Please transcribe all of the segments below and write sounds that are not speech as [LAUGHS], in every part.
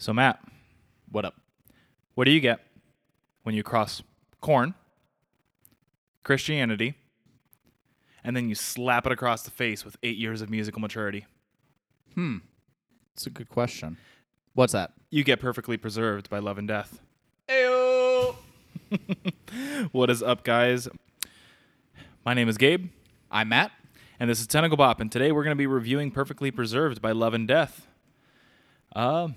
So Matt, What up? what do you get when you cross Korn, Christianity, and then you slap it across the face with eight years of musical maturity? Hmm. It's a good question. What's that? You get perfectly preserved by love and death. Ayo. [LAUGHS] What is up, guys? My name is Gabe, I'm Matt. and this is Tentacle Bop, and today we're going to be reviewing Perfectly Preserved by Love and Death. Uh,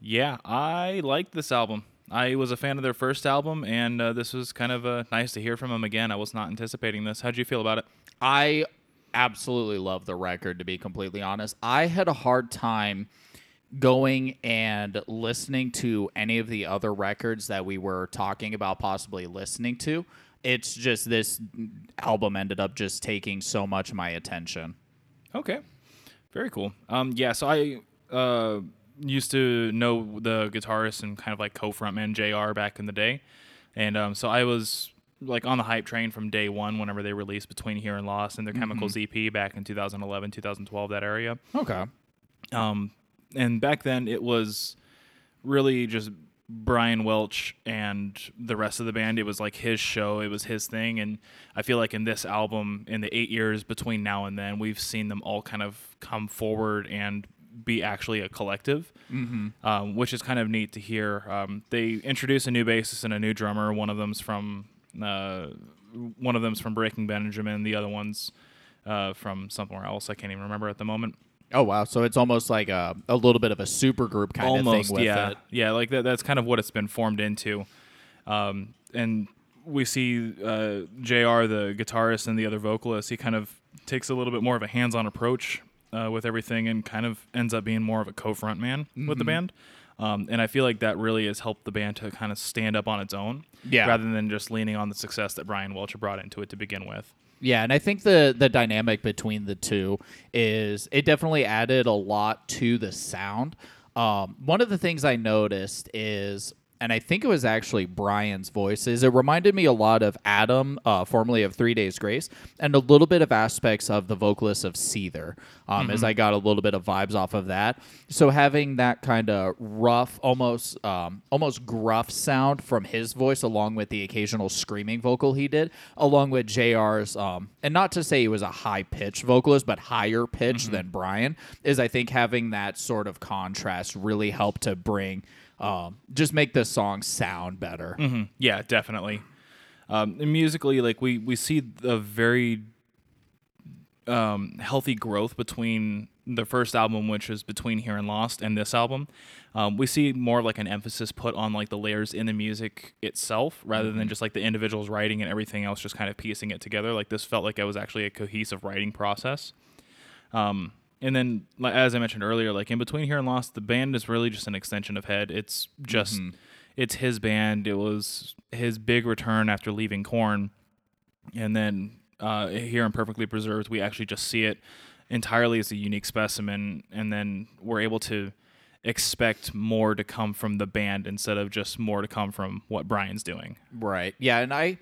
yeah, I liked this album. I was a fan of their first album, and uh, this was kind of uh, nice to hear from them again. I was not anticipating this. How'd you feel about it? I absolutely love the record, to be completely honest. I had a hard time going and listening to any of the other records that we were talking about possibly listening to. It's just this album ended up just taking so much of my attention. Okay, very cool. Um, yeah, so I uh, used to know the guitarist and kind of like co-frontman Jr. back in the day, and um, so I was like on the hype train from day one whenever they released Between Here and Lost and their Chemicals EP back in 2011, 2012, that area. Okay. Um, and back then it was really just Brian Welch and the rest of the band. It was like his show, it was his thing. And I feel like in this album, in the eight years between now and then, we've seen them all kind of come forward and be actually a collective, um, which is kind of neat to hear. Um, they introduce a new bassist and a new drummer. One of them's from uh, one of them's from Breaking Benjamin. The other one's uh, from somewhere else. I can't even remember at the moment. Oh wow! So it's almost like a, a little bit of a super group kind of thing with yeah it. yeah like that, that's kind of what it's been formed into um, and we see uh, jr the guitarist and the other vocalist he kind of takes a little bit more of a hands-on approach uh, with everything and kind of ends up being more of a co-front man with Mm-hmm. the band um, and i feel like that really has helped the band to kind of stand up on its own Yeah. rather than just leaning on the success that brian welcher brought into it to begin with Yeah, and I think the the dynamic between the two is it definitely added a lot to the sound. Um, one of the things I noticed is, and I think it was actually Brian's voices. it reminded me a lot of Adam, uh, formerly of Three Days Grace, and a little bit of aspects of the vocalist of Seether, um, as I got a little bit of vibes off of that. So having that kind of rough, almost um, almost gruff sound from his voice, along with the occasional screaming vocal he did, along with Jr's, um, and not to say he was a high pitched vocalist, but higher pitched than Brian, is I think having that sort of contrast really helped to bring. Um, just make the song sound better. Mhm. Yeah, definitely. Um, musically, like we we see a very um, healthy growth between the first album, which is Between Here and Lost, and this album. Um, we see more like an emphasis put on like the layers in the music itself, rather than just like the individuals writing and everything else just kind of piecing it together. Like this felt like it was actually a cohesive writing process. Um, and then, as I mentioned earlier, like in between here and Lost, the band is really just an extension of Head. It's just, it's his band. It was his big return after leaving Korn, and then uh, here in Perfectly Preserved, we actually just see it entirely as a unique specimen, and then we're able to expect more to come from the band instead of just more to come from what Brian's doing. Right. Yeah, and I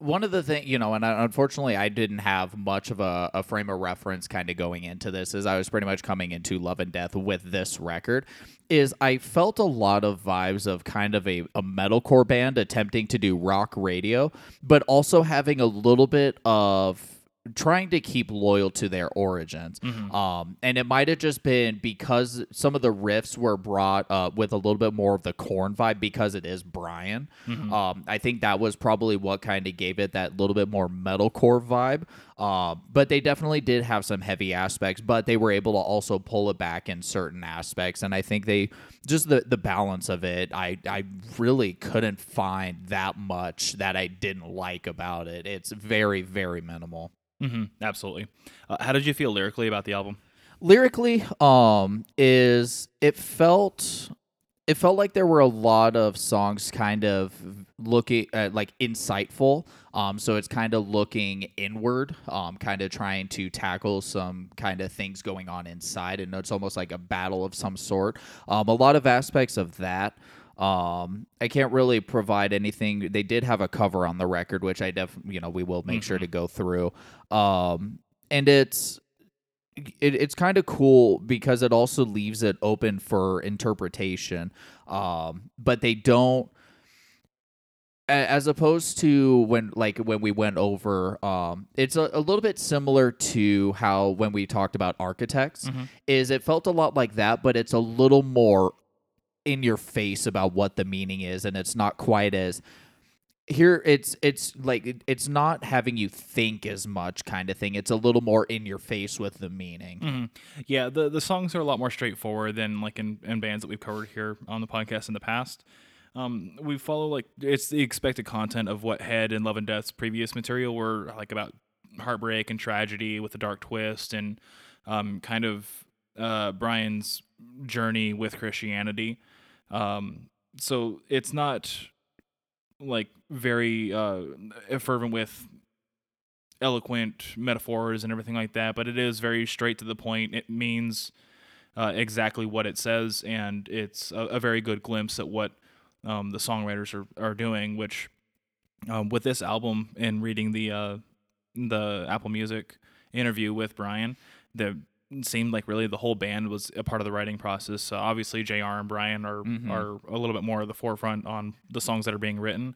one of the things, you know, and unfortunately, I didn't have much of a, a frame of reference kind of going into this, is I was pretty much coming into Love and Death with this record. Is I felt a lot of vibes of kind of a, a metalcore band attempting to do rock radio, but also having a little bit of trying to keep loyal to their origins. Um, and it might have just been because some of the riffs were brought uh, with a little bit more of the Korn vibe because it is Brian. Um, I think that was probably what kind of gave it that little bit more metalcore vibe. Um, but they definitely did have some heavy aspects, but they were able to also pull it back in certain aspects. And I think they just the, the balance of it, I, I really couldn't find that much that I didn't like about it. It's very, very minimal. Hmm Absolutely. Uh, how did you feel lyrically about the album? lyrically um is it felt it felt like there were a lot of songs kind of looking uh, like insightful um so it's kind of looking inward um kind of trying to tackle some kind of things going on inside and it's almost like a battle of some sort um a lot of aspects of that um, I can't really provide anything. They did have a cover on the record, which I def, you know, we will make sure to go through. Um, and it's it, it's kind of cool because it also leaves it open for interpretation. Um, but they don't as opposed to when like when we went over um it's a, a little bit similar to how when we talked about architects Mm-hmm. is it felt a lot like that but it's a little more in your face about what the meaning is and it's not quite as here it's it's like it's not having you think as much kind of thing it's a little more in your face with the meaning Mhm. Yeah, the the songs are a lot more straightforward than like in, in bands that we've covered here on the podcast in the past. Um, we follow like it's the expected content of what Head and Love and Death's previous material were like about heartbreak and tragedy with a dark twist and um, kind of uh, Brian's journey with Christianity. Um, so it's not like very uh, fervent with eloquent metaphors and everything like that, but it is very straight to the point. It means uh, exactly what it says, and it's a, a very good glimpse at what um, the songwriters are, are doing. Which, um, with this album and reading the uh, the Apple Music interview with Brian, the seemed like really the whole band was a part of the writing process. Uh, obviously, Jr. and Brian are Mhm. are a little bit more at the forefront on the songs that are being written.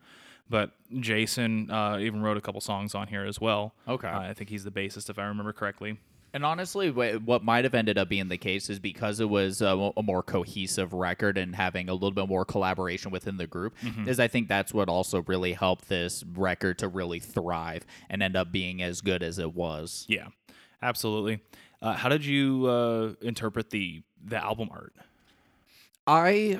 But Jason uh, even wrote a couple songs on here as well. Okay. Uh, I think he's the bassist, if I remember correctly. And honestly, what might have ended up being the case is because it was a, a more cohesive record and having a little bit more collaboration within the group. Is I think that's what also really helped this record to really thrive and end up being as good as it was. Yeah, absolutely. Uh, how did you uh, interpret the the album art? I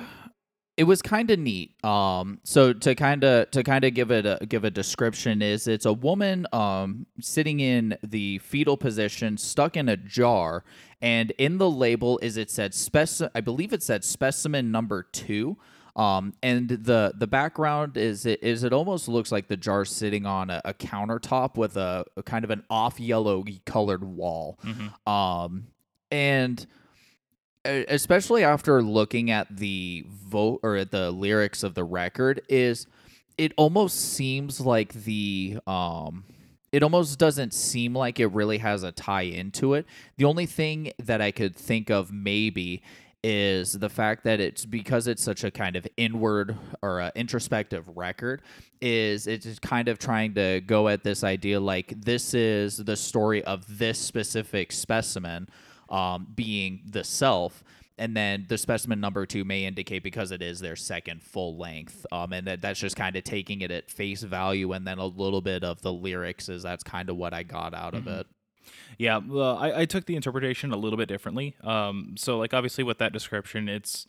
it was kind of neat. Um, so to kind of to kind of give it a give a description is it's a woman um sitting in the fetal position, stuck in a jar, and in the label is it said speci- I believe it said specimen number two. Um, and the the background is it is it almost looks like the jar sitting on a, a countertop with a, a kind of an off yellow colored wall. Um, and especially after looking at the vote or at the lyrics of the record is it almost seems like the um it almost doesn't seem like it really has a tie into it. The only thing that I could think of maybe is the fact that it's because it's such a kind of inward or uh, introspective record is it's kind of trying to go at this idea like this is the story of this specific specimen um, being the self. And then the specimen number two may indicate because it is their second full length um, and that, that's just kind of taking it at face value and then a little bit of the lyrics is that's kind of what i got out of it Yeah, well, I, I took the interpretation a little bit differently. Um, so like obviously with that description, it's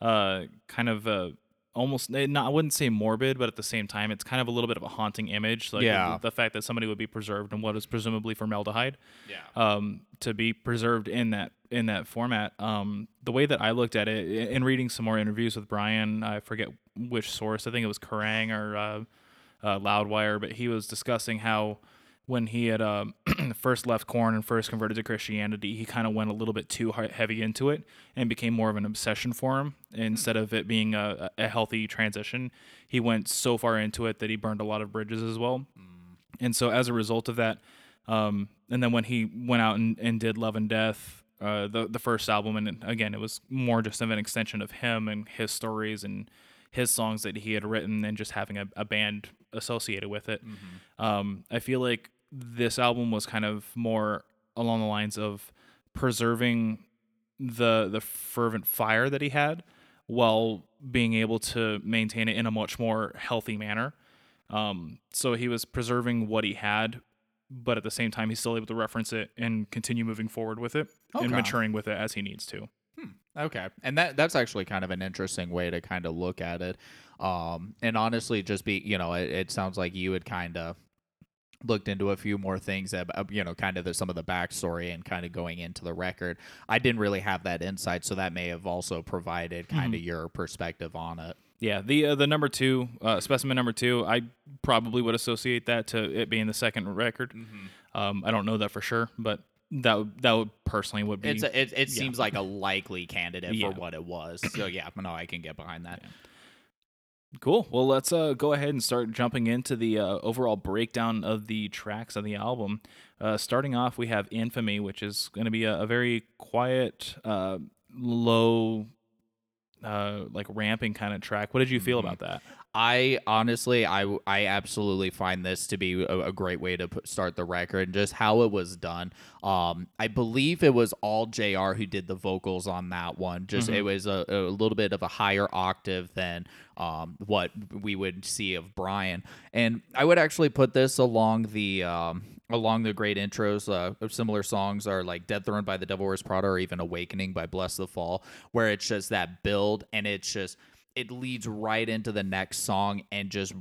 uh kind of uh almost eh, not I wouldn't say morbid, but at the same time, it's kind of a little bit of a haunting image. Like Yeah. the, the fact that somebody would be preserved in what is presumably formaldehyde. yeah um, to be preserved in that in that format. Um, the way that I looked at it in reading some more interviews with Brian, I forget which source. I think it was Kerrang or uh, uh, Loudwire, but he was discussing how when he had um, [CLEARS THROAT] first left Korn and first converted to Christianity, he kind of went a little bit too heavy into it and became more of an obsession for him instead of it being a, a healthy transition. He went so far into it that he burned a lot of bridges as well. And so as a result of that, um, and then when he went out and, and did Love and Death, uh, the the first album, and again, it was more just of an extension of him and his stories and his songs that he had written, and just having a, a band associated with it. Um, I feel like this album was kind of more along the lines of preserving the the fervent fire that he had while being able to maintain it in a much more healthy manner. Um, so he was preserving what he had, but at the same time, he's still able to reference it and continue moving forward with it and maturing with it as he needs to. Okay, and that that's actually kind of an interesting way to kind of look at it. Um, and honestly, just be you know, it, it sounds like you had kind of looked into a few more things about you know kind of the, some of the backstory and kind of going into the record. I didn't really have that insight, so that may have also provided kind of your perspective on it. Yeah, the uh, the number two uh, specimen number two, I probably would associate that to it being the second record. Um, I don't know that for sure, but that would- that would personally would be. It's a, it, it yeah. seems like a likely candidate Yeah. for what it was. So yeah, no, I can get behind that. Cool. Well, let's uh, go ahead and start jumping into the uh, overall breakdown of the tracks on the album. Uh, starting off, we have Infamy, which is going to be a, a, very quiet, uh, low, uh, like ramping kind of track. What did you feel mm-hmm. about that? I honestly, I, I absolutely find this to be a, a great way to put, start the record and just how it was done. Um, I believe it was all JR who did the vocals on that one. Just mm-hmm. it was a, a, little bit of a higher octave than um, what we would see of Brian. And I would actually put this along the um, along the great intros uh, similar songs are like Dead Throne by the Devil Wears Prada or even Awakening by Blessthefall, where it's just that build and it's just it leads right into the next song and just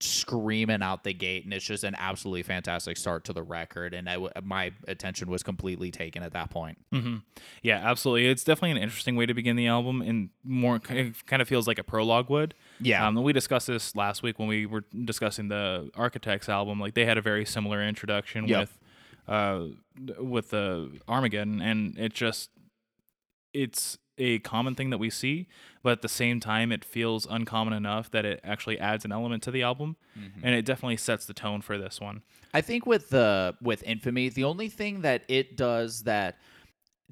screaming out the gate and it's just an absolutely fantastic start to the record and I, my attention was completely taken at that point. Mm-hmm. yeah absolutely. It's definitely an interesting way to begin the album and more kind of feels like a prologue would yeah um, we discussed this last week when we were discussing the architects album like they had a very similar introduction yep. with uh with the armageddon and it just it's a common thing that we see, but at the same time, it feels uncommon enough that it actually adds an element to the album, mm-hmm. and it definitely sets the tone for this one. I think with the with Infamy, the only thing that it does that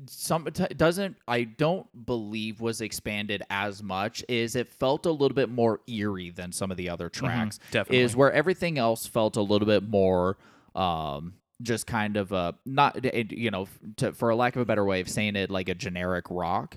some doesn't I don't believe was expanded as much is it felt a little bit more eerie than some of the other mm-hmm. tracks. Mm-hmm, definitely, is where everything else felt a little bit more. Um, just kind of a not you know to, for a lack of a better way of saying it like a generic rock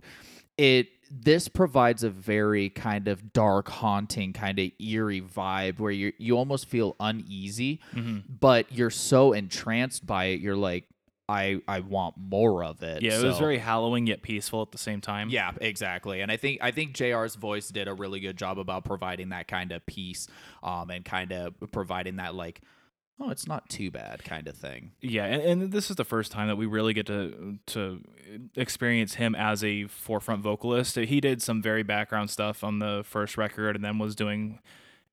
it this provides a very kind of dark haunting kind of eerie vibe where you you almost feel uneasy mm-hmm. but you're so entranced by it you're like I I want more of it. Yeah, it so. was very hallowing yet peaceful at the same time. Yeah, exactly. And I think I think JR's voice did a really good job about providing that kind of peace um and kind of providing that like oh, it's not too bad kind of thing. Yeah, and, and, this is the first time that we really get to to experience him as a forefront vocalist. He did some very background stuff on the first record, and then was doing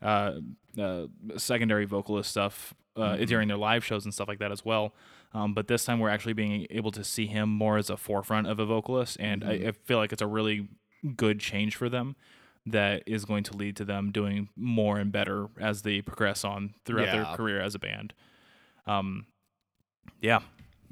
uh, uh, secondary vocalist stuff uh, mm-hmm. during their live shows and stuff like that as well. Um, but this time we're actually being able to see him more as a forefront of a vocalist, and mm-hmm. I, I feel like it's a really good change for them that is going to lead to them doing more and better as they progress on throughout yeah. their career as a band. Um, yeah.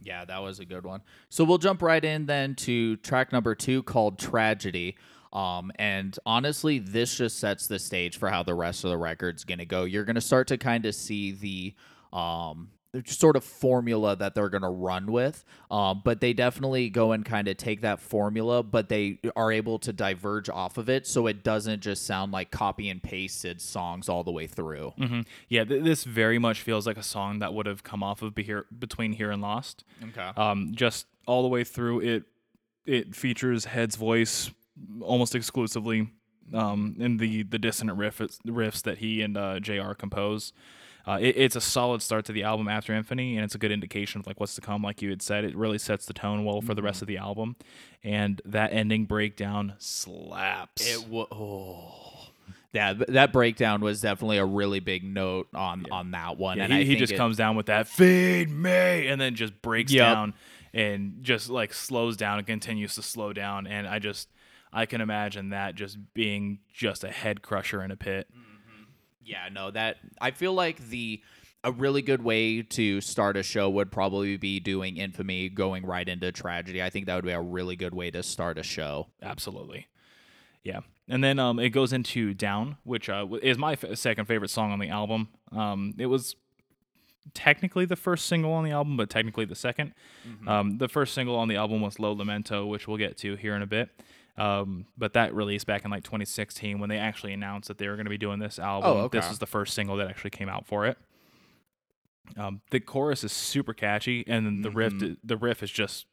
Yeah, that was a good one. So we'll jump right in then to track number two called Tragedy. Um, and honestly, this just sets the stage for how the rest of the record's going to go. You're going to start to kind of see the um, sort of formula that they're going to run with. Um, but they definitely go and kind of take that formula, but they are able to diverge off of it so it doesn't just sound like copy and pasted songs all the way through. Mm-hmm. Yeah, th- this very much feels like a song that would have come off of Be- Between Here and Lost. Okay. Um, just all the way through it, it features Head's voice almost exclusively um, in the the dissonant riff, riffs that he and uh, Jr. compose uh, it, it's a solid start to the album after Infamy, and it's a good indication of like what's to come. Like you had said, it really sets the tone well for the rest mm-hmm. of the album, and that ending breakdown slaps. It was. Oh. Yeah, that breakdown was definitely a really big note on yeah. on that one. Yeah, and he, he just it, comes down with that "Feed me," and then just breaks yep. down and just like slows down and continues to slow down. And I just I can imagine that just being just a head crusher in a pit. Mm. Yeah, no, that I feel like the a really good way to start a show would probably be doing infamy going right into tragedy. I think that would be a really good way to start a show. Absolutely. Yeah. And then um, it goes into Down, which uh, is my f- second favorite song on the album. Um, it was technically the first single on the album, but technically the 2nd mm-hmm. um, the first single on the album was Lo Lamento, which we'll get to here in a bit. Um, but that released back in like 2016 when they actually announced that they were going to be doing this album. Oh, okay. This was the first single that actually came out for it. Um, the chorus is super catchy, and the mm-hmm. riff the riff is just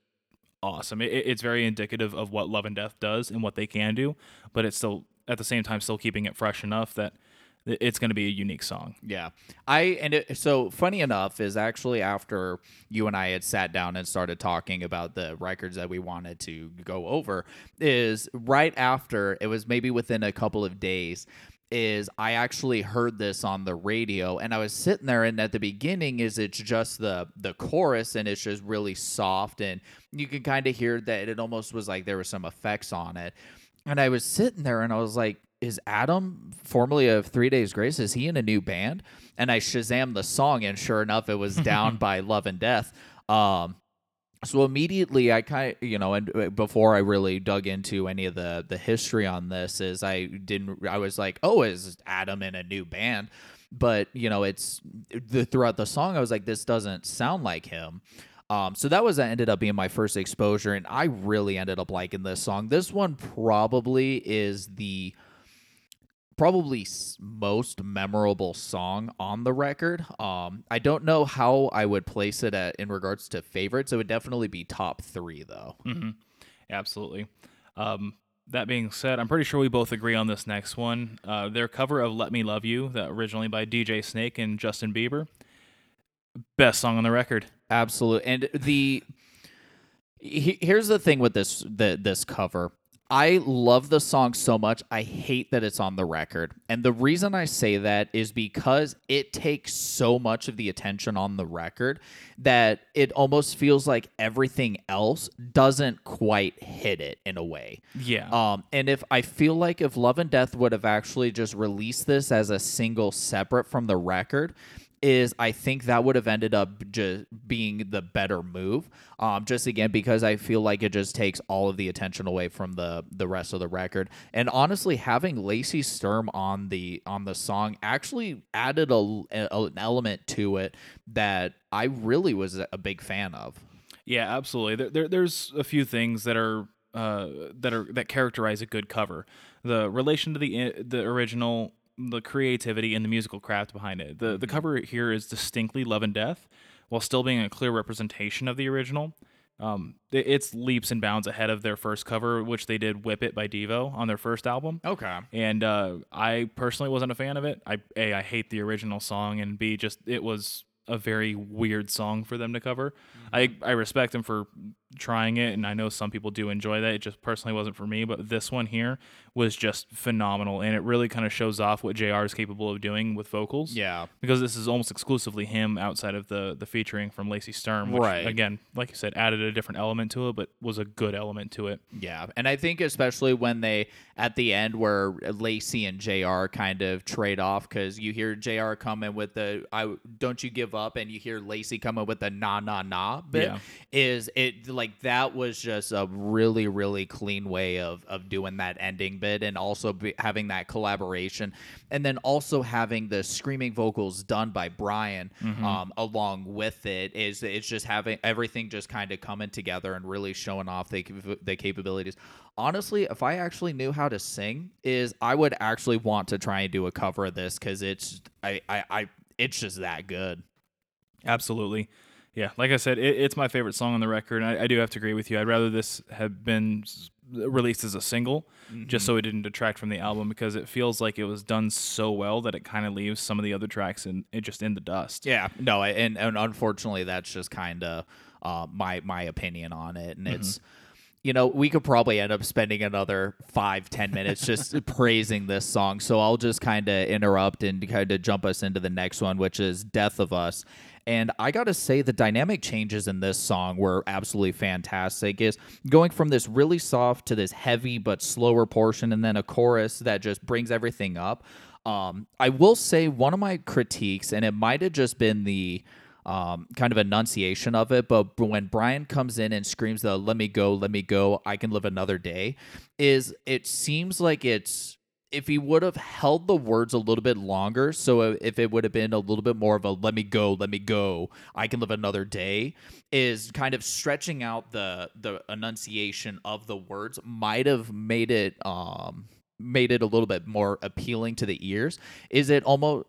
awesome. It, it's very indicative of what Love and Death does and what they can do, but it's still at the same time still keeping it fresh enough that it's going to be a unique song. Yeah. I and it, so funny enough is actually after you and I had sat down and started talking about the records that we wanted to go over is right after it was maybe within a couple of days is I actually heard this on the radio and I was sitting there and at the beginning is it's just the the chorus and it's just really soft and you can kind of hear that it almost was like there were some effects on it. And I was sitting there and I was like is Adam, formerly of Three Days Grace, is he in a new band? And I Shazam the song, and sure enough, it was down [LAUGHS] by Love and Death. Um, so immediately I kind of, you know, and uh, before I really dug into any of the the history on this, is I didn't, I was like, oh, is Adam in a new band? But you know, it's the throughout the song, I was like, this doesn't sound like him. Um, so that was that ended up being my first exposure, and I really ended up liking this song. This one probably is the probably most memorable song on the record. Um, I don't know how I would place it at, in regards to favorites. It would definitely be top three, though. Mm-hmm. Absolutely. Um, that being said, I'm pretty sure we both agree on this next one. Uh, their cover of "Let Me Love You," that originally by DJ Snake and Justin Bieber, best song on the record. Absolutely, and the here's the thing with this the, this cover I love the song so much. I hate that it's on the record. And the reason I say that is because it takes so much of the attention on the record that it almost feels like everything else doesn't quite hit it in a way. Yeah. Um and if I feel like if Love and Death would have actually just released this as a single separate from the record, is I think that would have ended up just being the better move. Um, just again because I feel like it just takes all of the attention away from the the rest of the record. And honestly, having Lacey Sturm on the on the song actually added a, a an element to it that I really was a big fan of. Yeah, absolutely. There, there there's a few things that are uh, that are that characterize a good cover. The relation to the the original the creativity and the musical craft behind it. The the mm-hmm. cover here is distinctly Love and Death, while still being a clear representation of the original. Um, it's leaps and bounds ahead of their first cover, which they did "Whip It" by Devo on their first album. Okay. And uh, I personally wasn't a fan of it. I a I hate the original song, and b just it was a very weird song for them to cover. Mm-hmm. I I respect them for trying it, and I know some people do enjoy that. It just personally wasn't for me, but this one here was just phenomenal, and it really kind of shows off what Jr. is capable of doing with vocals. Yeah, because this is almost exclusively him outside of the the featuring from Lacey Sturm, which, right? Again, like you said, added a different element to it, but was a good element to it. Yeah, and I think especially when they at the end where Lacey and Jr. kind of trade off because you hear Jr. coming with the "I don't you give up," and you hear Lacey coming with the "na na na" bit. Yeah. Is it like that was just a really really clean way of of doing that ending bit and also be, having that collaboration and then also having the screaming vocals done by Brian mm-hmm. um, along with it is it's just having everything just kind of coming together and really showing off the the capabilities honestly, if I actually knew how to sing, is I would actually want to try and do a cover of this because it's I, I I it's just that good. Absolutely. Yeah, like I said, it, it's my favorite song on the record. I, I, do have to agree with you. I'd rather this have been released as a single, mm-hmm. just so it didn't detract from the album, because it feels like it was done so well that it kind of leaves some of the other tracks in it just in the dust. Yeah, no, and and unfortunately, that's just kind of uh, my my opinion on it, and mm-hmm. it's you know, we could probably end up spending another five, ten minutes just [LAUGHS] praising this song. So I'll just kind of interrupt and kind of jump us into the next one, which is Death of Us. And I got to say, the dynamic changes in this song were absolutely fantastic. Is going from this really soft to this heavy but slower portion, and then a chorus that just brings everything up. Um, I will say one of my critiques, and it might have just been the um, kind of enunciation of it. But when Brian comes in and screams the "Let me go, let me go, I can live another day," is it seems like it's if he would have held the words a little bit longer, so if it would have been a little bit more of a "Let me go, let me go, I can live another day," is kind of stretching out the the enunciation of the words might have made it um made it a little bit more appealing to the ears. Is it almost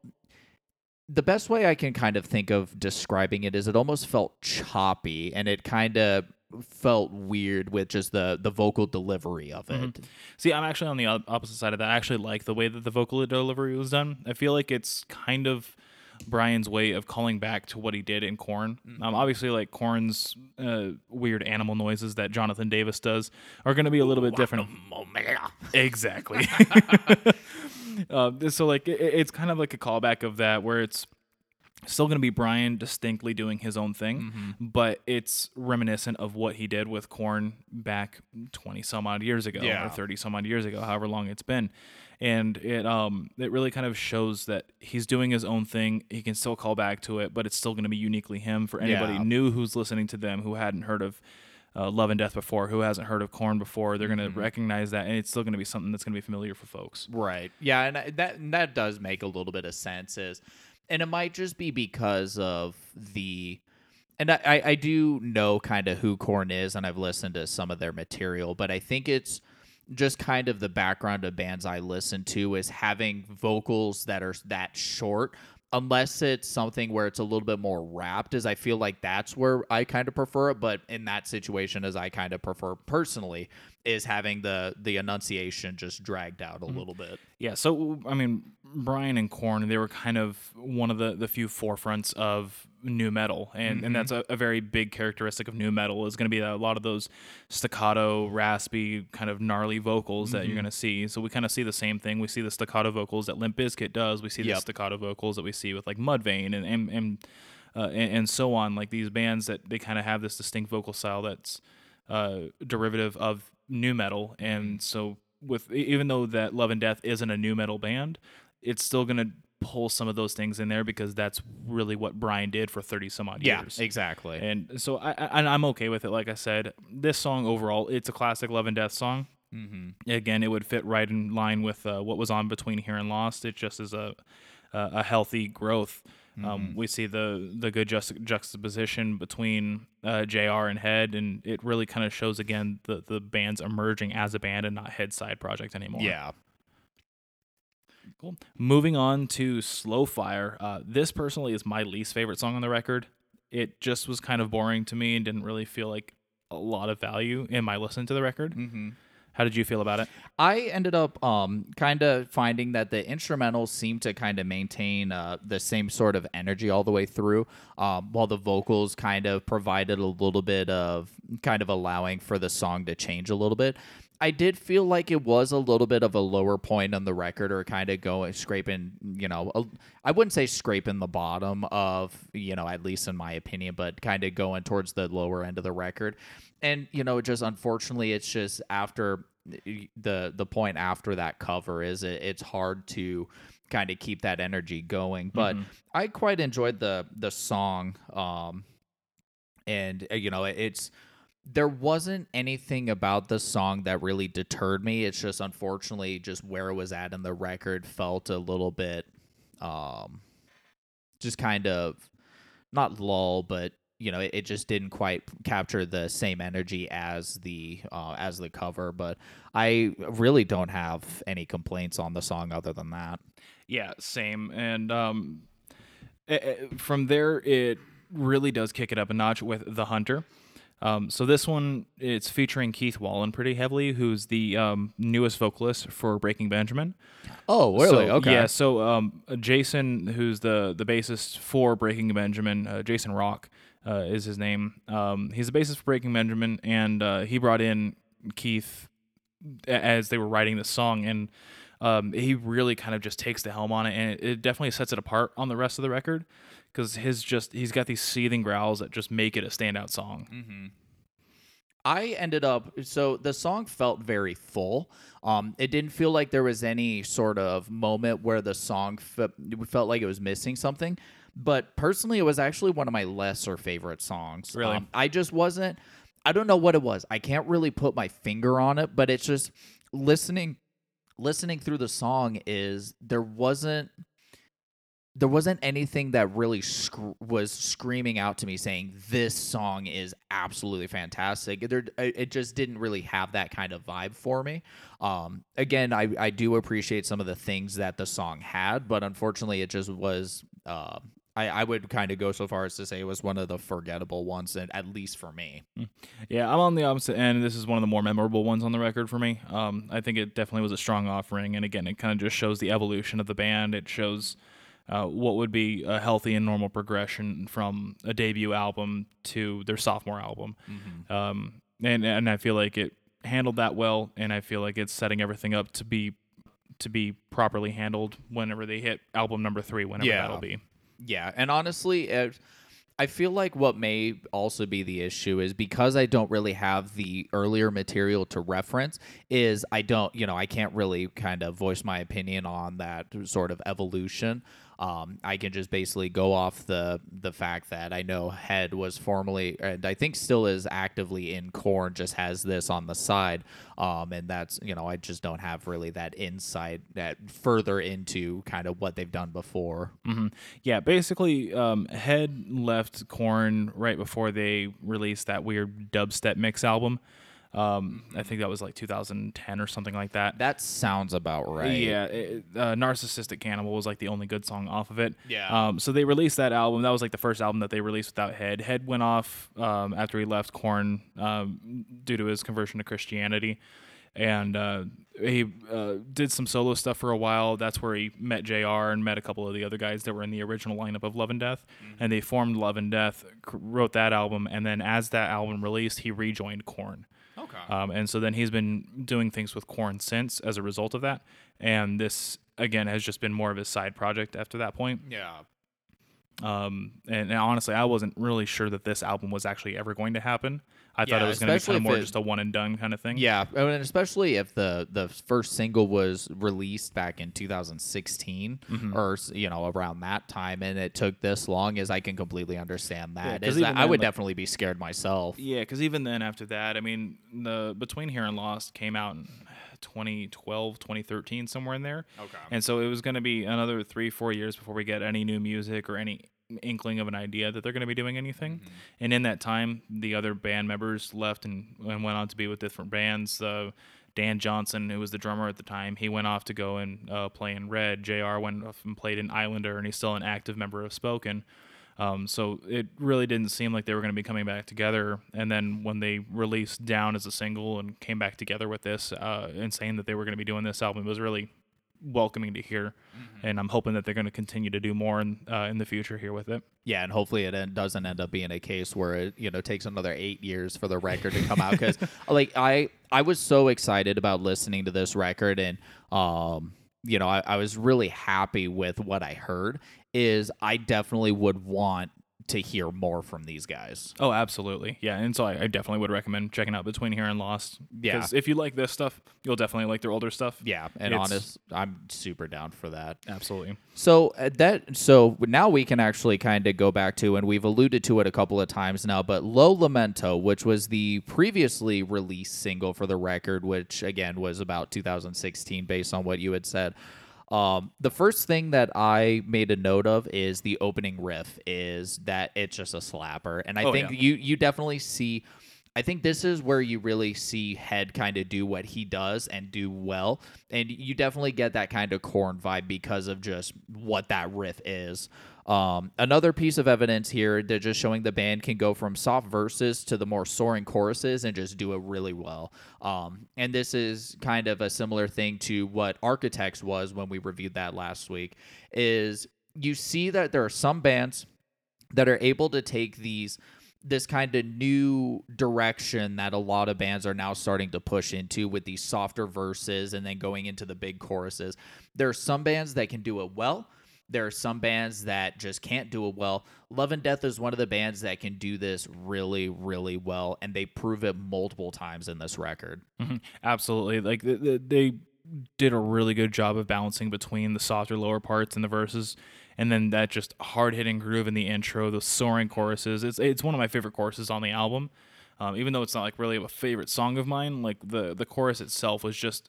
the best way I can kind of think of describing it is it almost felt choppy and it kind of felt weird with just the the vocal delivery of it. Mm-hmm. See, I'm actually on the opposite side of that. I actually like the way that the vocal delivery was done. I feel like it's kind of Brian's way of calling back to what he did in Korn. Mm-hmm. Um, obviously, like Korn's uh, weird animal noises that Jonathan Davis does are going to be a little bit different. exactly. [LAUGHS] [LAUGHS] [LAUGHS] uh, so, like, it, it's kind of like a callback of that, where it's Still going to be Brian distinctly doing his own thing, but it's reminiscent of what he did with Korn back 20 some odd years ago Yeah. or 30 some odd years ago, however long it's been. And it um it really kind of shows that he's doing his own thing. He can still call back to it, but it's still going to be uniquely him for anybody Yeah. new who's listening to them who hadn't heard of uh, Love and Death before, who hasn't heard of Korn before. They're going to recognize that, and it's still going to be something that's going to be familiar for folks. Right. Yeah, and that and that does make a little bit of sense. Is and it might just be because of the. And I, I- I do know kind of who Korn is, and I've listened to some of their material, but I think it's just kind of the background of bands I listen to is having vocals that are that short. Unless it's something where it's a little bit more wrapped as I feel like that's where I kind of prefer it. But in that situation, as I kind of prefer personally, is having the the enunciation just dragged out a mm-hmm. little bit. Yeah, so I mean, Brian and Korn they were kind of one of the the few forefronts of nu metal, and and that's a, a very big characteristic of nu metal is going to be a lot of those staccato, raspy, kind of gnarly vocals that you're going to see. So we kind of see the same thing. We see the staccato vocals that Limp Bizkit does. We see the staccato vocals that we see with like Mudvayne and and and, uh, and, and so on. Like these bands that they kind of have this distinct vocal style that's uh, derivative of nu metal, and so with even though that Love and Death isn't a nu metal band, it's still gonna pull some of those things in there because that's really what Brian did for thirty some odd years. Yeah, exactly. And so I, I, I'm okay with it. Like I said, this song overall, it's a classic Love and Death song. mm-hmm. Again, it would fit right in line with uh, what was on between here and Lost. It just is a a, a healthy growth. Um, we see the the good juxt- juxtaposition between uh, Jr. and Head, and it really kind of shows again the the band's emerging as a band and not Head side project anymore. Yeah. Cool. Moving on to Slow Fire. Uh, this personally is my least favorite song on the record. It just was kind of boring to me and didn't really feel like a lot of value in my listen to the record. Mm-hmm. How did you feel about it? I ended up um, kind of finding that the instrumentals seem to kind of maintain uh, the same sort of energy all the way through, um, while the vocals kind of provided a little bit of kind of allowing for the song to change a little bit. I did feel like it was a little bit of a lower point on the record, or kind of going scraping, you know, a, I wouldn't say scraping the bottom of, you know, at least in my opinion, but kind of going towards the lower end of the record. And you know, just unfortunately, it's just after the the point after that cover is it, it's hard to kind of keep that energy going. But I quite enjoyed the the song, um, and uh, you know, it's there wasn't anything about the song that really deterred me. It's just unfortunately just where it was at in the record felt a little bit um just kind of not lull but you know it, it just didn't quite capture the same energy as the uh as the cover but I really don't have any complaints on the song other than that. Yeah, same. And um, eh, eh, from there, it really does kick it up a notch with The Hunter. Um, so this one, it's featuring Keith Wallen pretty heavily, who's the um, newest vocalist for Breaking Benjamin. Oh, really? So, okay. Yeah. So um, Jason, who's the the bassist for Breaking Benjamin, uh, Jasen Rauch uh, is his name. Um, he's the bassist for Breaking Benjamin, and uh, he brought in Keith as they were writing the song, and um, he really kind of just takes the helm on it, and it, it definitely sets it apart on the rest of the record because his just he's got these seething growls that just make it a standout song. I ended up so the song felt very full. Um, it didn't feel like there was any sort of moment where the song fe- felt like it was missing something. But personally, it was actually one of my lesser favorite songs. Really? Um, I just wasn't. I don't know what it was. I can't really put my finger on it, but it's just listening listening through the song is there wasn't there wasn't anything that really sc- was screaming out to me saying this song is absolutely fantastic. There, it just didn't really have that kind of vibe for me. Um, again, I, I do appreciate some of the things that the song had, but unfortunately, it just was. Uh, I, I would kind of go so far as to say it was one of the forgettable ones, at least for me. Yeah, I'm on the opposite end. This is one of the more memorable ones on the record for me. Um, I think it definitely was a strong offering, and again, it kind of just shows the evolution of the band. It shows uh, what would be a healthy and normal progression from a debut album to their sophomore album. Um, and and I feel like it handled that well, and I feel like it's setting everything up to be to be properly handled whenever they hit album number three, whenever Yeah. that'll be. Yeah, and honestly, it, I feel like what may also be the issue is because I don't really have the earlier material to reference. Is I don't, you know, I can't really kind of voice my opinion on that sort of evolution. Um, I can just basically go off the the fact that I know Head was formerly and I think still is actively in Korn, just has this on the side, um, and that's you know I just don't have really that insight that further into kind of what they've done before. hmm Yeah, basically, um, Head left Korn right before they released that weird dubstep mix album. Um, I think that was like 2010 or something like that. That sounds about right. Yeah, it, uh, Narcissistic Cannibal was like the only good song off of it. Yeah. Um, so they released that album. That was like the first album that they released without Head. Head went off um, after he left Korn um, due to his conversion to Christianity. And uh, he uh, did some solo stuff for a while. That's where he met JR and met a couple of the other guys that were in the original lineup of Love and Death. And they formed Love and Death, wrote that album. And then as that album released, he rejoined Korn. Okay. Um, and so then he's been doing things with Korn since as a result of that. And this, again, has just been more of his side project after that point. yeah. Um, and, and honestly, I wasn't really sure that this album was actually ever going to happen. I thought it was going to be kind of more it- just a one and done kind of thing. Yeah, and especially if the the first single was released back in 2016 Mm-hmm. or you know around that time, and it took this long, as I can completely understand that. Is that even I would like- definitely be scared myself. Yeah, because even then, after that, I mean, the Between Here and Lost came out in 2012, 2013, somewhere in there. Okay. And so it was going to be another three, four years before we get any new music or any inkling of an idea that they're going to be doing anything. And in that time, the other band members left and, and went on to be with different bands. Uh, Dan Johnson, who was the drummer at the time, he went off to go and uh, play in Red. JR went off and played in Islander, and he's still an active member of Spoken. Um, so it really didn't seem like they were going to be coming back together. And then when they released Down as a single and came back together with this uh, and saying that they were going to be doing this album, it was really welcoming to hear. And I'm hoping that they're going to continue to do more in, uh, in the future here with it. Yeah, and hopefully it doesn't end up being a case where it you know takes another eight years for the record to come out because [LAUGHS] like I I was so excited about listening to this record and um you know I, I was really happy with what I heard is I definitely would want to hear more from these guys. Oh, absolutely. Yeah. And so I, I definitely would recommend checking out Between Here and Lost. Yeah. Because if you like this stuff, you'll definitely like their older stuff. Yeah, and It's- honest, I'm super down for that. Absolutely. So uh, that so now we can actually kind of go back to and we've alluded to it a couple of times now, but Lo Lamento, which was the previously released single for the record, which again was about 2016 based on what you had said. Um, the first thing that I made a note of is the opening riff is that it's just a slapper, and I Oh, think yeah. you you definitely see. I think this is where you really see Head kind of do what he does and do well. And you definitely get that kind of Korn vibe because of just what that riff is. Um, another piece of evidence here, they're just showing the band can go from soft verses to the more soaring choruses and just do it really well. Um, and this is kind of a similar thing to what Architects was when we reviewed that last week. Is you see that there are some bands that are able to take these this kind of new direction that a lot of bands are now starting to push into with these softer verses and then going into the big choruses. There are some bands that can do it well. There are some bands that just can't do it well. Love and Death is one of the bands that can do this really, really well, and they prove it multiple times in this record. Mhm. Absolutely. Like th- th- they did a really good job of balancing between the softer lower parts and the verses, and then that just hard hitting groove in the intro, those soaring choruses. It's it's one of my favorite choruses on the album. Um, even though it's not like really a favorite song of mine, like the the chorus itself was just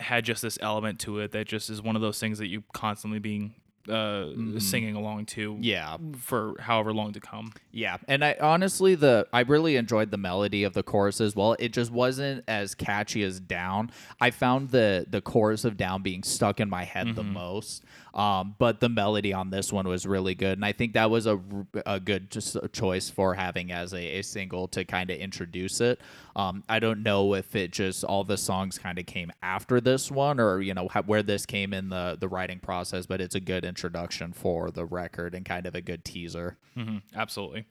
had just this element to it that just is one of those things that you constantly being uh, singing along to Yeah. for however long to come. Yeah, and I honestly the I really enjoyed the melody of the chorus as well. It just wasn't as catchy as Down. I found the the chorus of Down being stuck in my head the most. Um, but the melody on this one was really good, and I think that was a, a good just a choice for having as a, a single to kind of introduce it. Um, I don't know if it just all the songs kind of came after this one, or you know how, where this came in the the writing process, but it's a good introduction for the record and kind of a good teaser. hmm absolutely.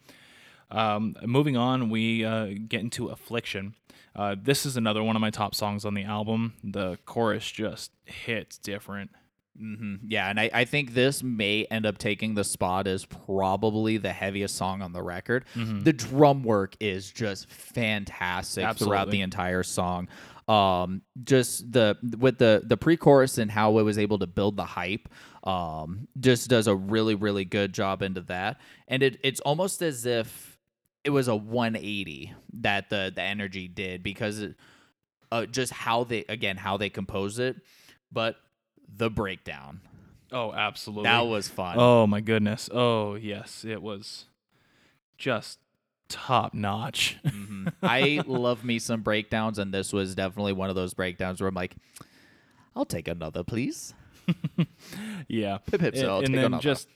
Um, moving on, we uh, get into Affliction. Uh, this is another one of my top songs on the album. The chorus just hits different. Hmm Yeah, and I, I think this may end up taking the spot as probably the heaviest song on the record. The drum work is just fantastic throughout the entire song. Um, just the with the the pre-chorus and how it was able to build the hype. Um, just does a really really good job into that, and it it's almost as if it was a 180 that the the energy did because it, uh, just how they again how they compose it, but the breakdown Oh, absolutely. that was fun. Oh my goodness. Oh yes, it was just top notch. Mhm. [LAUGHS] I love me some breakdowns, and this was definitely one of those breakdowns where I'm like, I'll take another, please. [LAUGHS] yeah. Pip, pip, and, so I'll and take then another. just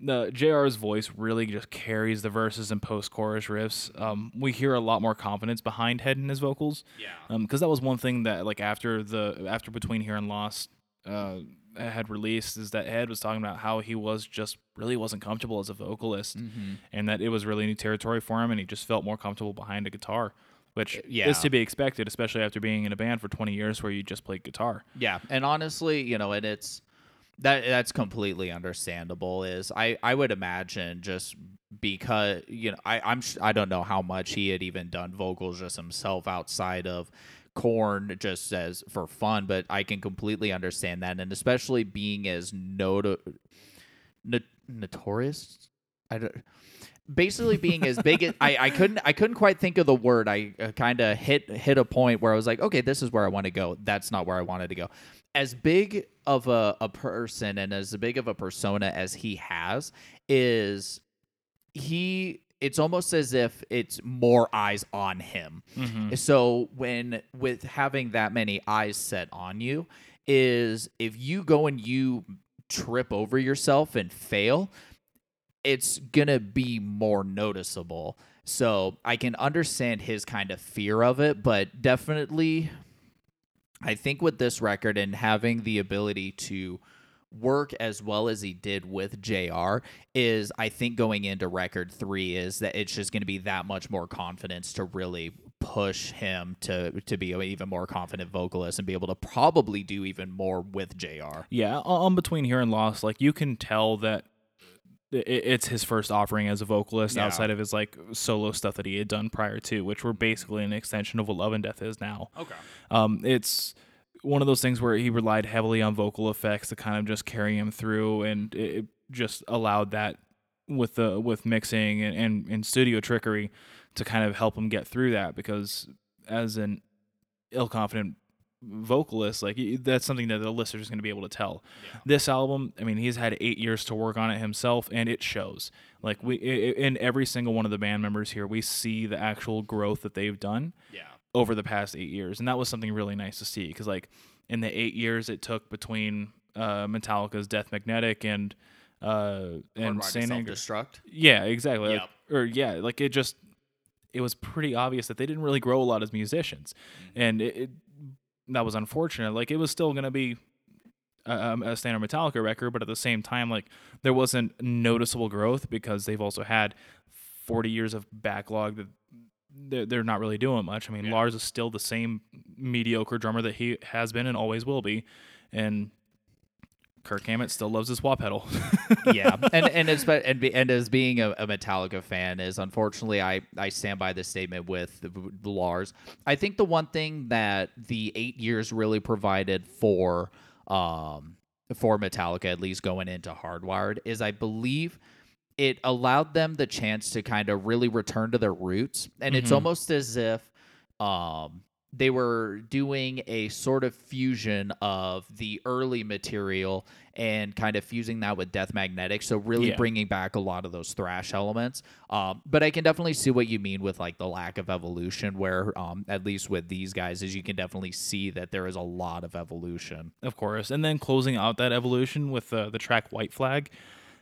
the JR's voice really just carries the verses and post chorus riffs. Um, we hear a lot more confidence behind Head in his vocals. Yeah. because that was one thing that like after the after between here and lost uh had released is that Head was talking about how he was just really wasn't comfortable as a vocalist Mm-hmm. and that it was really new territory for him and he just felt more comfortable behind a guitar which yeah. is to be expected especially after being in a band for 20 years where you just played guitar Yeah, and honestly, you know, and it's that that's completely understandable. Is I I would imagine just because you know I I'm I don't know how much he had even done vocals just himself outside of Korn just as for fun but i can completely understand that and especially being as noto- no- notorious i don't basically being as big as I, I couldn't I couldn't quite think of the word. I uh, kind of hit hit a point where I was like, okay, this is where I want to go. That's not where I wanted to go. As big of a, a person and as big of a persona as he has is he it's almost as if it's more eyes on him. Mm-hmm. So when with having that many eyes set on you is if you go and you trip over yourself and fail, it's gonna be more noticeable. So I can understand his kind of fear of it, but definitely I think with this record and having the ability to work as well as he did with JR is I think going into record 3 is that it's just going to be that much more confidence to really push him to to be an even more confident vocalist and be able to probably do even more with JR. yeah on between here and lost like you can tell that it's his first offering as a vocalist Yeah. outside of his like solo stuff that he had done prior to which were basically an extension of what love and death is now Okay. Um, it's one of those things where he relied heavily on vocal effects to kind of just carry him through, and it just allowed that with the with mixing and, and, and studio trickery to kind of help him get through that. Because as an ill confident vocalist, like that's something that the listener is going to be able to tell. This album, I mean, he's had eight years to work on it himself, and it shows. Like we, in every single one of the band members here, we see the actual growth that they've done Yeah. Over the past eight years, and that was something really nice to see. Because like in the eight years it took between uh, Metallica's Death Magnetic and uh, and Saint Anger, Self-destruct. yeah, exactly. Yep. Like, or yeah, like it just it was pretty obvious that they didn't really grow a lot as musicians, and it, it that was unfortunate. Like it was still gonna be a, a standard Metallica record, but at the same time, like there wasn't noticeable growth because they've also had forty years of backlog that they're, they're not really doing much. I mean, Lars is still the same mediocre drummer that he has been and always will be, and Kirk Hammett still loves his wah pedal. [LAUGHS] yeah, and and as and, be, and as being a, a Metallica fan is unfortunately I I stand by this statement with the, Lars. I think the one thing that the eight years really provided for um for Metallica at least going into Hardwired is I believe it allowed them the chance to kind of really return to their roots, and it's Mhm. almost as if um they were doing a sort of fusion of the early material and kind of fusing that with Death Magnetic. So really Yeah. bringing back a lot of those thrash elements. Um, but I can definitely see what you mean with like the lack of evolution, where um, at least with these guys, is you can definitely see that there is a lot of evolution. Of course. And then closing out that evolution with uh, the track White Flag.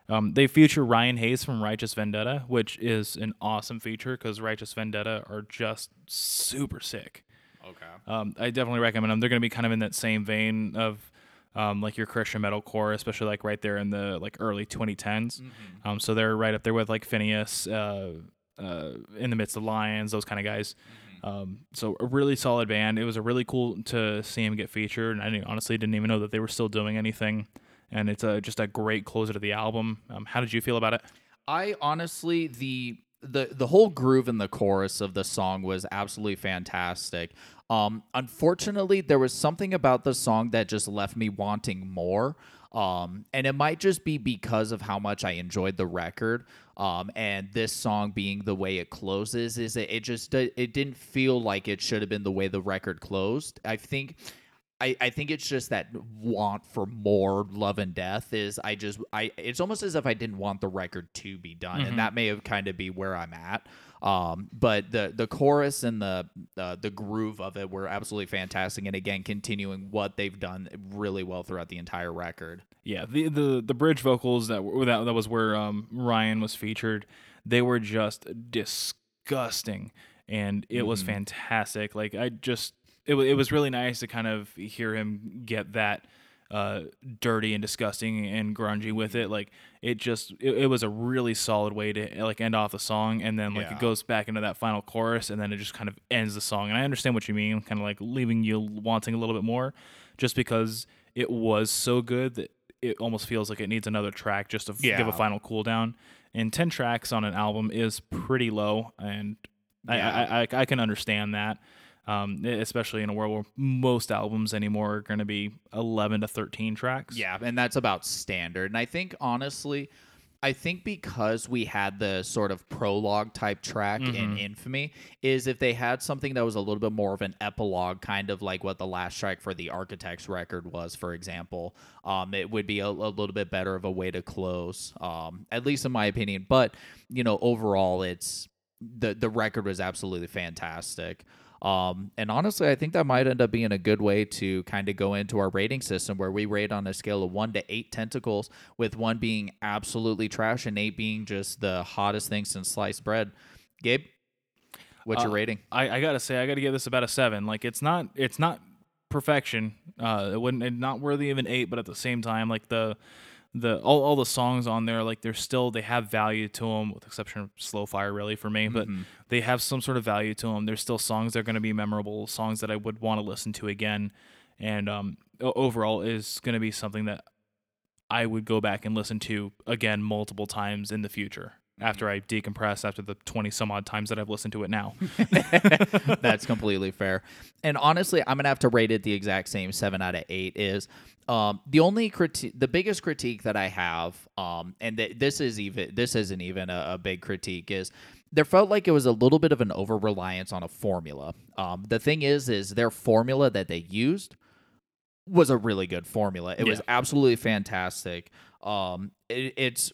Um, they feature Ryan Hayes from Righteous Vendetta, which is an awesome feature because Righteous Vendetta are just super sick. Okay. Um, I definitely recommend them. They're going to be kind of in that same vein of um, like your Christian metal core, especially like right there in the like early 2010s. Um, so they're right up there with like Phinehas, uh, uh, in the midst of lions, those kind of guys. Um, so a really solid band. It was a really cool to see him get featured, and I didn't, honestly didn't even know that they were still doing anything and it's a just a great closer to the album. Um, how did you feel about it? I honestly the the the whole groove in the chorus of the song was absolutely fantastic. Um, unfortunately, there was something about the song that just left me wanting more. Um, and it might just be because of how much I enjoyed the record. Um, and this song being the way it closes is it, it just it didn't feel like it should have been the way the record closed. I think I, I think it's just that want for more love and death is I just I it's almost as if I didn't want the record to be done Mm-hmm. and that may have kind of be where I'm at um but the the chorus and the uh, the groove of it were absolutely fantastic and again continuing what they've done really well throughout the entire record Yeah, the the the bridge vocals that were that, that was where um, Ryan was featured. They were just disgusting, and it was fantastic. Like I just it it was really nice to kind of hear him get that uh, dirty and disgusting and grungy with it. Like it just it, it was a really solid way to like end off the song, and then like Yeah. it goes back into that final chorus, and then it just kind of ends the song. And I understand what you mean, kind of like leaving you wanting a little bit more, just because it was so good that it almost feels like it needs another track just to f- give a final cool down. And ten tracks on an album is pretty low, and I, I, I I can understand that. Um, especially in a world where most albums anymore are going to be 11 to 13 tracks. Yeah, and that's about standard. And I think honestly, I think because we had the sort of prologue type track in Infamy, is if they had something that was a little bit more of an epilogue, kind of like what the last track for the Architects record was, for example, um, it would be a, a little bit better of a way to close, um, at least in my opinion. But you know, overall, it's the the record was absolutely fantastic. Um, and honestly, I think that might end up being a good way to kind of go into our rating system where we rate on a scale of one to eight tentacles, with one being absolutely trash and eight being just the hottest thing since sliced bread. Gabe, what's your Uh, rating? I, I gotta say, I gotta give this about a seven. Like it's not, it's not perfection. Uh, it wouldn't, it's not worthy of an eight, but at the same time, like the, the all, all the songs on there, like they're still they have value to them, with exception of Slow Fire, really for me. But they have some sort of value to them. There's still songs that are gonna be memorable, songs that I would want to listen to again, and um, overall is gonna be something that I would go back and listen to again multiple times in the future. After I decompress after the 20 some odd times that I've listened to it now. [LAUGHS] [LAUGHS] That's completely fair. And honestly, I'm gonna have to rate it the exact same seven out of eight. Is um, the only critique, the biggest critique that I have, um, and th- this is even this isn't even a, a big critique is. There felt like it was a little bit of an over reliance on a formula. Um, the thing is, is their formula that they used was a really good formula. It was absolutely fantastic. Um, it, it's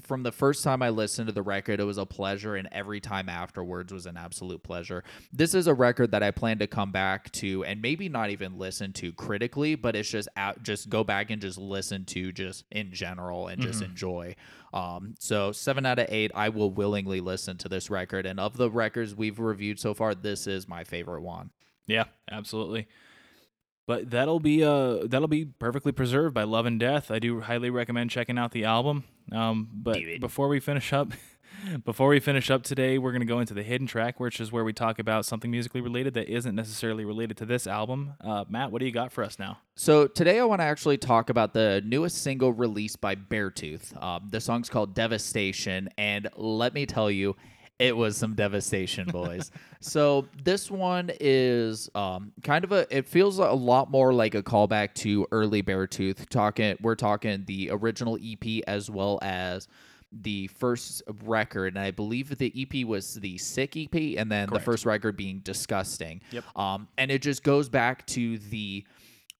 from the first time I listened to the record, it was a pleasure, and every time afterwards was an absolute pleasure. This is a record that I plan to come back to, and maybe not even listen to critically, but it's just out, just go back and just listen to just in general and just enjoy. Um, so seven out of eight, I will willingly listen to this record, and of the records we've reviewed so far, this is my favorite one. Yeah, absolutely. But that'll be uh that'll be perfectly preserved by Love and Death. I do highly recommend checking out the album. Um, but before we finish up, [LAUGHS] before we finish up today, we're gonna go into the hidden track, which is where we talk about something musically related that isn't necessarily related to this album. Uh, Matt, what do you got for us now? So today I want to actually talk about the newest single released by Beartooth. Um, the song's called Devastation, and let me tell you, it was some devastation, boys. [LAUGHS] so this one is um, kind of a. It feels a lot more like a callback to early Beartooth. Talking, we're talking the original EP as well as the first record, and I believe the EP was the Sick EP, and then the first record being Disgusting. Yep. Um, and it just goes back to the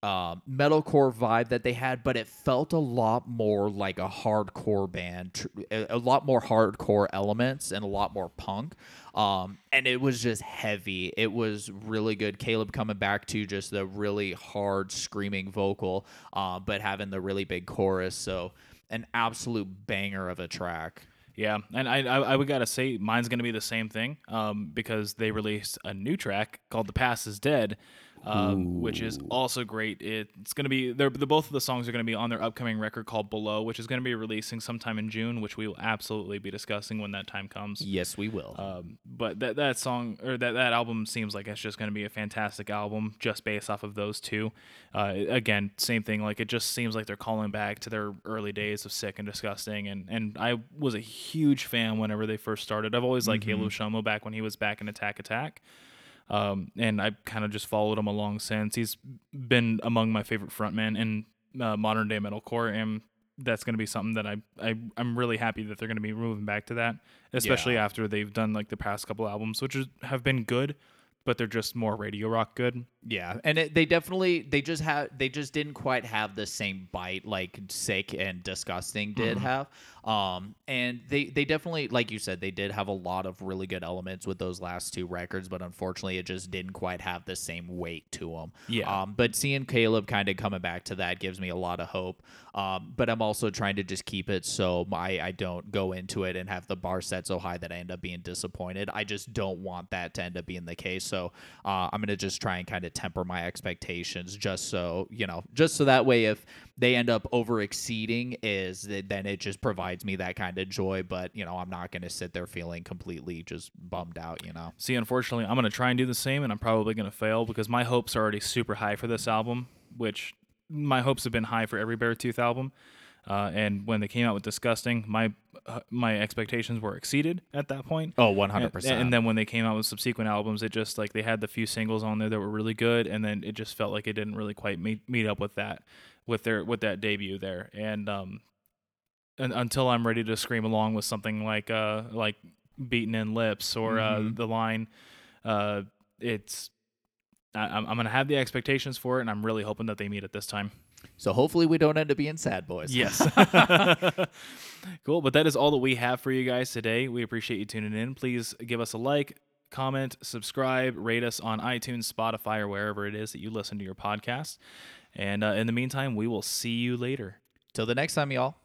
uh, metalcore vibe that they had, but it felt a lot more like a hardcore band, tr- a, lot more hardcore elements and a lot more punk. Um, and it was just heavy. It was really good. Caleb coming back to just the really hard screaming vocal, uh, but having the really big chorus. So an absolute banger of a track. Yeah, and I I, I would gotta say mine's gonna be the same thing um, because they released a new track called "The Past Is Dead," um, which is also great. It's going to be they're, the both of the songs are going to be on their upcoming record called Below, which is going to be releasing sometime in June, which we will absolutely be discussing when that time comes. Yes, we will. Um, but that that song or that that album seems like it's just going to be a fantastic album just based off of those two. Uh, again, same thing. Like it just seems like they're calling back to their early days of Sick and Disgusting, and and I was a huge fan whenever they first started. I've always liked Caleb Shomo back when he was back in Attack Attack. Um, and I kind of just followed him along since. He's been among my favorite frontmen in uh, modern day metalcore, and that's going to be something that I, I I'm really happy that they're going to be moving back to that, especially Yeah. after they've done like the past couple albums, which is, have been good, but they're just more radio rock good. Yeah, and it, they definitely they just have they just didn't quite have the same bite like sick and disgusting did have. Um, and they they definitely like you said they did have a lot of really good elements with those last two records, but unfortunately it just didn't quite have the same weight to them. Yeah. Um, but seeing Caleb kind of coming back to that gives me a lot of hope. Um, but I'm also trying to just keep it so I I don't go into it and have the bar set so high that I end up being disappointed. I just don't want that to end up being the case. So uh, I'm gonna just try and kind of temper my expectations, just so you know, just so that way if they end up over exceeding, is that then it just provides me that kind of joy. But you know, I'm not gonna sit there feeling completely just bummed out. You know. See, unfortunately, I'm going to try and do the same, and I'm probably going to fail because my hopes are already super high for this album, which my hopes have been high for every Beartooth album. Uh, and when they came out with Disgusting, my uh, my expectations were exceeded at that point. Oh, 100%. and then when they came out with subsequent albums, it just like they had the few singles on there that were really good, and then it just felt like it didn't really quite meet meet up with that, with their with that debut there. And um, and until I'm ready to scream along with something like uh like beaten in lips or uh, Mhm. the line, uh, it's I, I'm I'm gonna have the expectations for it, and I'm really hoping that they meet it this time. So hopefully we don't end up being sad boys. Yes. [LAUGHS] [LAUGHS] cool. But that is all that we have for you guys today. We appreciate you tuning in. Please give us a like, comment, subscribe, rate us on iTunes, Spotify, or wherever it is that you listen to your podcast. And uh, in the meantime, we will see you later. Till the next time, y'all.